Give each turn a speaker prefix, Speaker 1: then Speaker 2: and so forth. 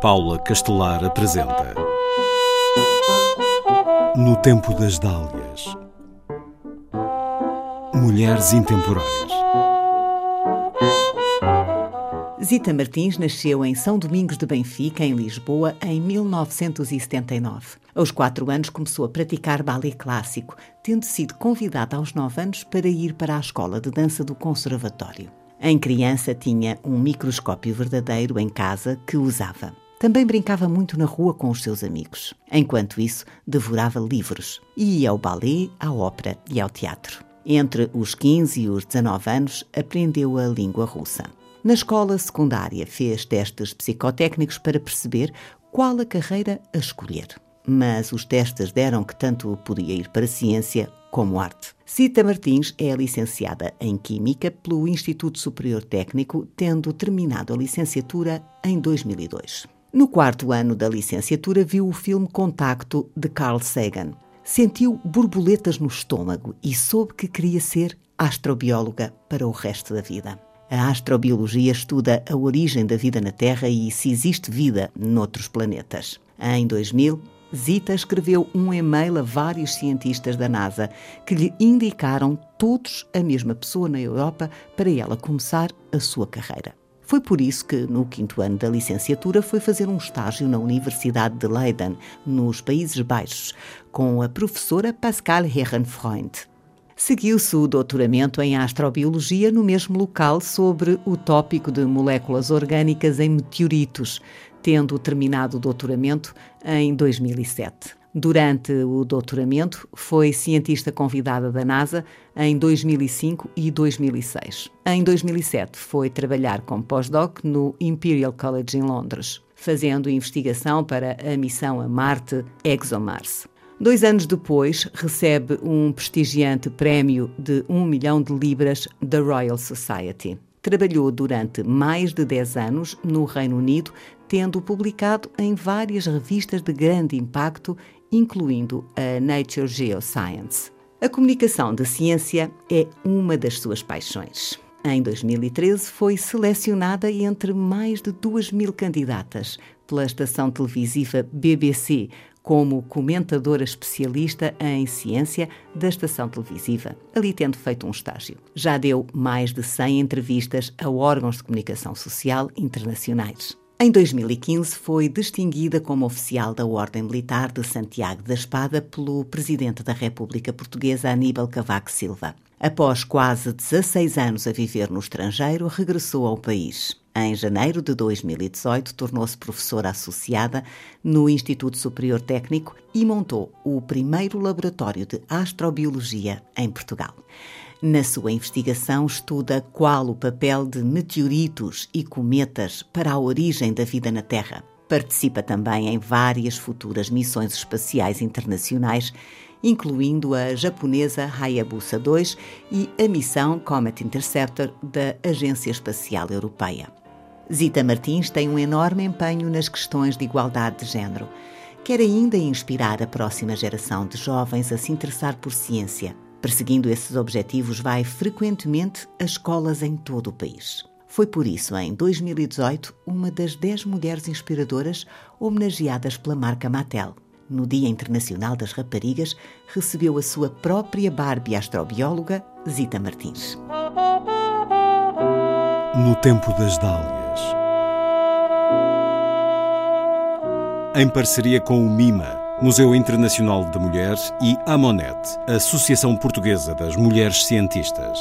Speaker 1: Paula Castelar apresenta No Tempo das Dálias Mulheres Intemporais
Speaker 2: Zita Martins nasceu em São Domingos de Benfica, em Lisboa, em 1979. Aos quatro anos começou a praticar balé clássico, tendo sido convidada aos nove anos para ir para a escola de dança do Conservatório. Em criança tinha um microscópio verdadeiro em casa que usava. Também brincava muito na rua com os seus amigos. Enquanto isso, devorava livros e ia ao balé, à ópera e ao teatro. Entre os 15 e os 19 anos, aprendeu a língua russa. Na escola secundária, fez testes psicotécnicos para perceber qual a carreira a escolher. Mas os testes deram que tanto podia ir para a ciência como arte. Cita Martins é licenciada em Química pelo Instituto Superior Técnico, tendo terminado a licenciatura em 2002. No quarto ano da licenciatura, viu o filme Contacto de Carl Sagan. Sentiu borboletas no estômago e soube que queria ser astrobióloga para o resto da vida. A astrobiologia estuda a origem da vida na Terra e se existe vida noutros planetas. Em 2000, Zita escreveu um e-mail a vários cientistas da NASA que lhe indicaram todos a mesma pessoa na Europa para ela começar a sua carreira. Foi por isso que, no quinto ano da licenciatura, foi fazer um estágio na Universidade de Leiden, nos Países Baixos, com a professora Pascal Herrenfreund. Seguiu-se o doutoramento em astrobiologia no mesmo local sobre o tópico de moléculas orgânicas em meteoritos, tendo terminado o doutoramento em 2007. Durante o doutoramento, foi cientista convidada da NASA em 2005 e 2006. Em 2007, foi trabalhar como pós-doc no Imperial College em Londres, fazendo investigação para a missão a Marte ExoMars. Dois anos depois, recebe um prestigiante prémio de um milhão de libras da Royal Society. Trabalhou durante mais de 10 anos no Reino Unido, tendo publicado em várias revistas de grande impacto, incluindo a Nature Geoscience. A comunicação de ciência é uma das suas paixões. Em 2013, foi selecionada entre mais de 2 mil candidatas pela estação televisiva BBC como comentadora especialista em ciência da estação televisiva, ali tendo feito um estágio. Já deu mais de 100 entrevistas a órgãos de comunicação social internacionais. Em 2015 foi distinguida como oficial da Ordem Militar de Santiago da Espada pelo Presidente da República Portuguesa Aníbal Cavaco Silva. Após quase 16 anos a viver no estrangeiro, regressou ao país. Em janeiro de 2018, tornou-se professora associada no Instituto Superior Técnico e montou o primeiro laboratório de astrobiologia em Portugal. Na sua investigação, estuda qual o papel de meteoritos e cometas para a origem da vida na Terra. Participa também em várias futuras missões espaciais internacionais incluindo a japonesa Hayabusa 2 e a missão Comet Interceptor da Agência Espacial Europeia. Zita Martins tem um enorme empenho nas questões de igualdade de género. Quer ainda inspirar a próxima geração de jovens a se interessar por ciência. Perseguindo esses objetivos, vai frequentemente a escolas em todo o país. Foi por isso, em 2018, uma das 10 mulheres inspiradoras homenageadas pela marca Mattel no Dia Internacional das Raparigas, recebeu a sua própria Barbie astrobióloga, Zita Martins.
Speaker 1: No Tempo das Dálias. Em parceria com o MIMA, Museu Internacional da Mulher, e a Monet, Associação Portuguesa das Mulheres Cientistas.